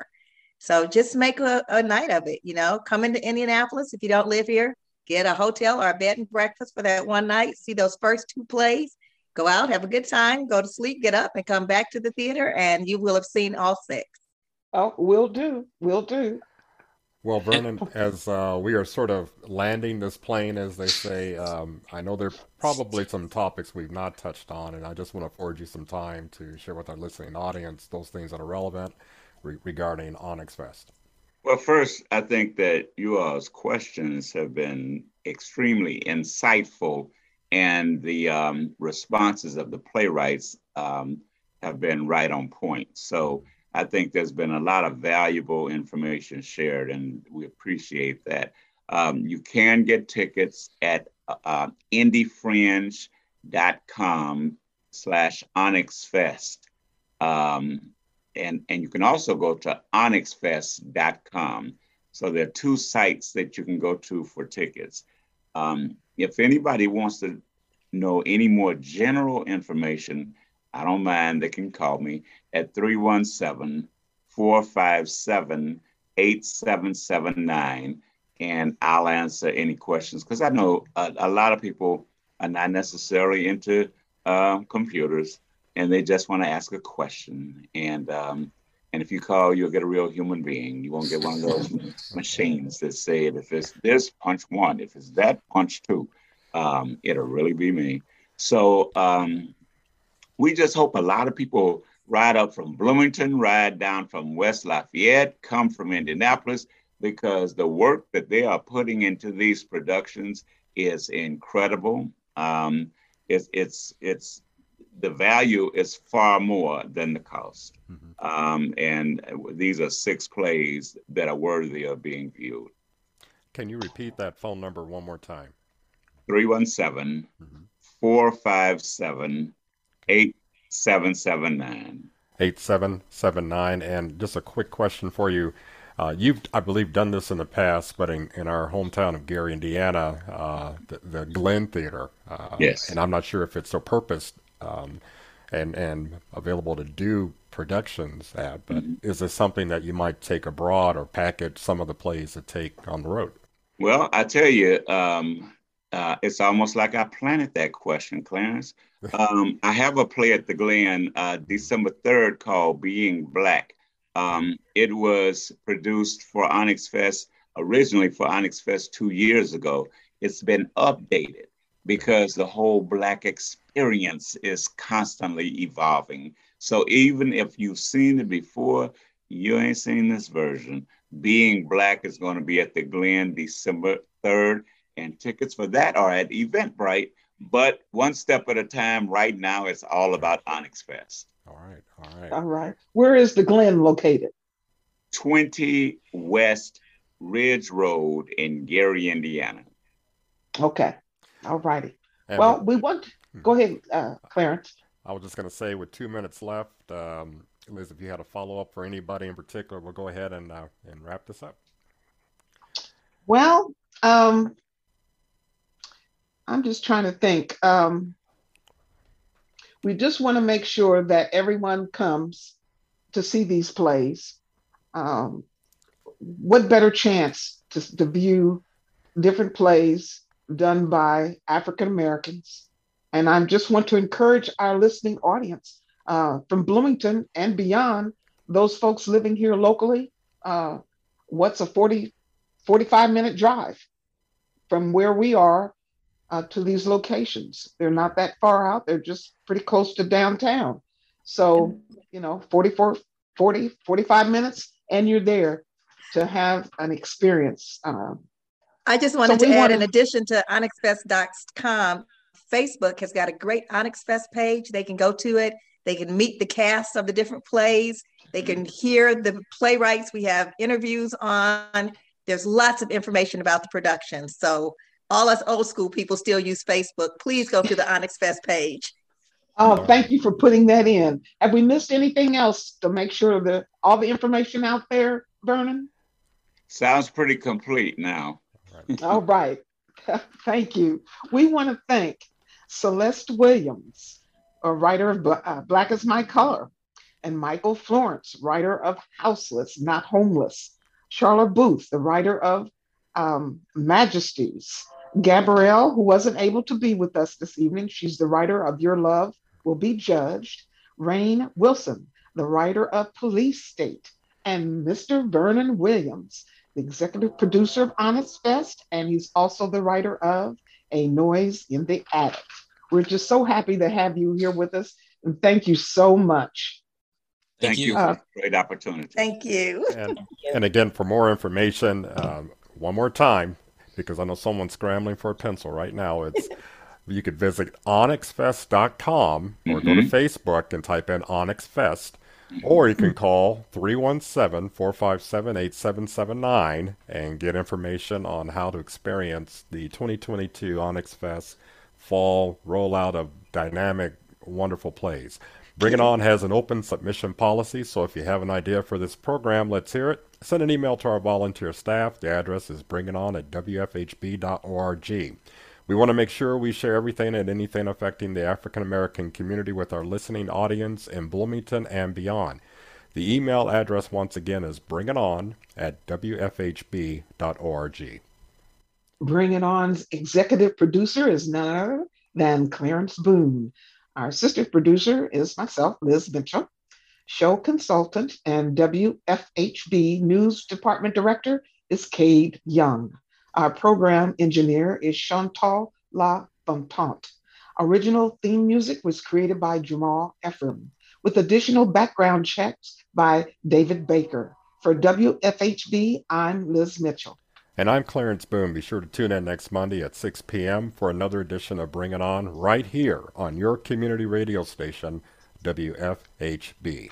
So just make a, a night of it, you know, come into Indianapolis. If you don't live here, get a hotel or a bed and breakfast for that one night, see those first two plays, go out, have a good time, go to sleep, get up and come back to the theater and you will have seen all six. Oh, we'll do. We'll do. Well, Vernon, as uh, we are sort of landing this plane, as they say, um, I know there are probably some topics we've not touched on, and I just want to afford you some time to share with our listening audience those things that are relevant re- regarding Onyx Fest. Well, first, I think that you all's questions have been extremely insightful, and the um, responses of the playwrights um, have been right on point. So I think there's been a lot of valuable information shared, and we appreciate that. Um, you can get tickets at uh, indyfringe.com slash onyxfest. Um, and, and you can also go to onyxfest.com. So there are two sites that you can go to for tickets. Um, if anybody wants to know any more general information, I don't mind, they can call me at 317 457 8779 and I'll answer any questions because I know a, a, lot of people are not necessarily into uh, computers and they just want to ask a question. And um, and if you call, you'll get a real human being. You won't get one of those machines that say if it's this, punch one. If it's that, punch two. Um, it'll really be me. So um, we just hope a lot of people ride up from Bloomington, ride down from West Lafayette, come from Indianapolis, because the work that they are putting into these productions is incredible. Um, it's it's it's the value is far more than the cost. Mm-hmm. Um, and these are six plays that are worthy of being viewed. Can you repeat that phone number one more time? 317 457 8779. 8779. And just a quick question for you. Uh, you've, I believe, done this in the past, but in, in our hometown of Gary, Indiana, uh, the, the, Glen Theater. Uh, yes. And I'm not sure if it's so purposed um, and and available to do productions at, but mm-hmm. is this something that you might take abroad or package some of the plays to take on the road? Well, I tell you, um, uh, it's almost like I planted that question, Clarence. Um, I have a play at the Glen uh, December 3rd called Being Black. Um, it was produced for Onyx Fest, originally for Onyx Fest two years ago. It's been updated because the whole Black experience is constantly evolving. So even if you've seen it before, you ain't seen this version. Being Black is going to be at the Glen December 3rd and tickets for that are at Eventbrite. But one step at a time, right now, it's all about Onyx Fest. All right, all right. All right. Where is the Glen located? 20 West Ridge Road in Gary, Indiana. Okay. All righty. well, we want. Go ahead, uh, Clarence. I was just going to say, with two minutes left, um, Liz, if you had a follow up for anybody in particular, we'll go ahead and uh, and wrap this up. Well, um, I'm just trying to think. Um, we just want to make sure that everyone comes to see these plays. Um, what better chance to, to view different plays done by African Americans. And I just want to encourage our listening audience uh, from Bloomington and beyond, those folks living here locally, uh, what's a 40, 45 minute drive from where we are uh, to these locations? They're not that far out, they're just pretty close to downtown. So, you know, 44, 40, 45 minutes, and you're there to have an experience. Um, I just wanted so to add, wanna... in addition to onyxfest.com, Facebook has got a great Onyx Fest page. They can go to it. They can meet the cast of the different plays. They can mm-hmm. hear the playwrights. We have interviews on. There's lots of information about the production. So all us old school people still use Facebook. Please go to the Onyx Fest page. Oh, thank you for putting that in. Have we missed anything else to make sure that all the information out there, Vernon? Sounds pretty complete now. all right. thank you. We want to thank Celeste Williams, a writer of uh, Black is My Color, and Michael Florence, writer of Houseless, Not Homeless, Charlotte Booth, the writer of um, Majesties, Gabrielle, who wasn't able to be with us this evening, she's the writer of Your Love Will Be Judged, Rain Wilson, the writer of Police State, and Mr. Vernon Williams, the executive producer of Onyx Fest, and he's also the writer of A Noise in the Attic. We're just so happy to have you here with us, and thank you so much. Thank, thank you. Uh, great opportunity. Thank you. And, and again, for more information, um, one more time, because I know someone's scrambling for a pencil right now. It's you could visit onyxfest.com or mm-hmm. go to mm-hmm. Facebook and type in onyxfest or you can call 317 457 8779 and get information on how to experience the 2022 Onyx Fest fall rollout of dynamic, wonderful plays. Bring It On has an open submission policy, so if you have an idea for this program, let's hear it. Send an email to our volunteer staff. The address is bringiton at wfhb.org. We want to make sure we share everything and anything affecting the African American community with our listening audience in Bloomington and beyond. The email address, once again, is bringiton at wfhb.org. Bring It On's executive producer is none other than Clarence Boone. Our assistant producer is myself, Liz Mitchell. Show consultant and WFHB News Department Director is Cade Young. Our program engineer is Chantal La Fontante. Original theme music was created by Jamal Ephraim, with additional background checks by David Baker. For WFHB, I'm Liz Mitchell. And I'm Clarence Boone. Be sure to tune in next Monday at 6 p.m. for another edition of Bring It On right here on your community radio station, WFHB.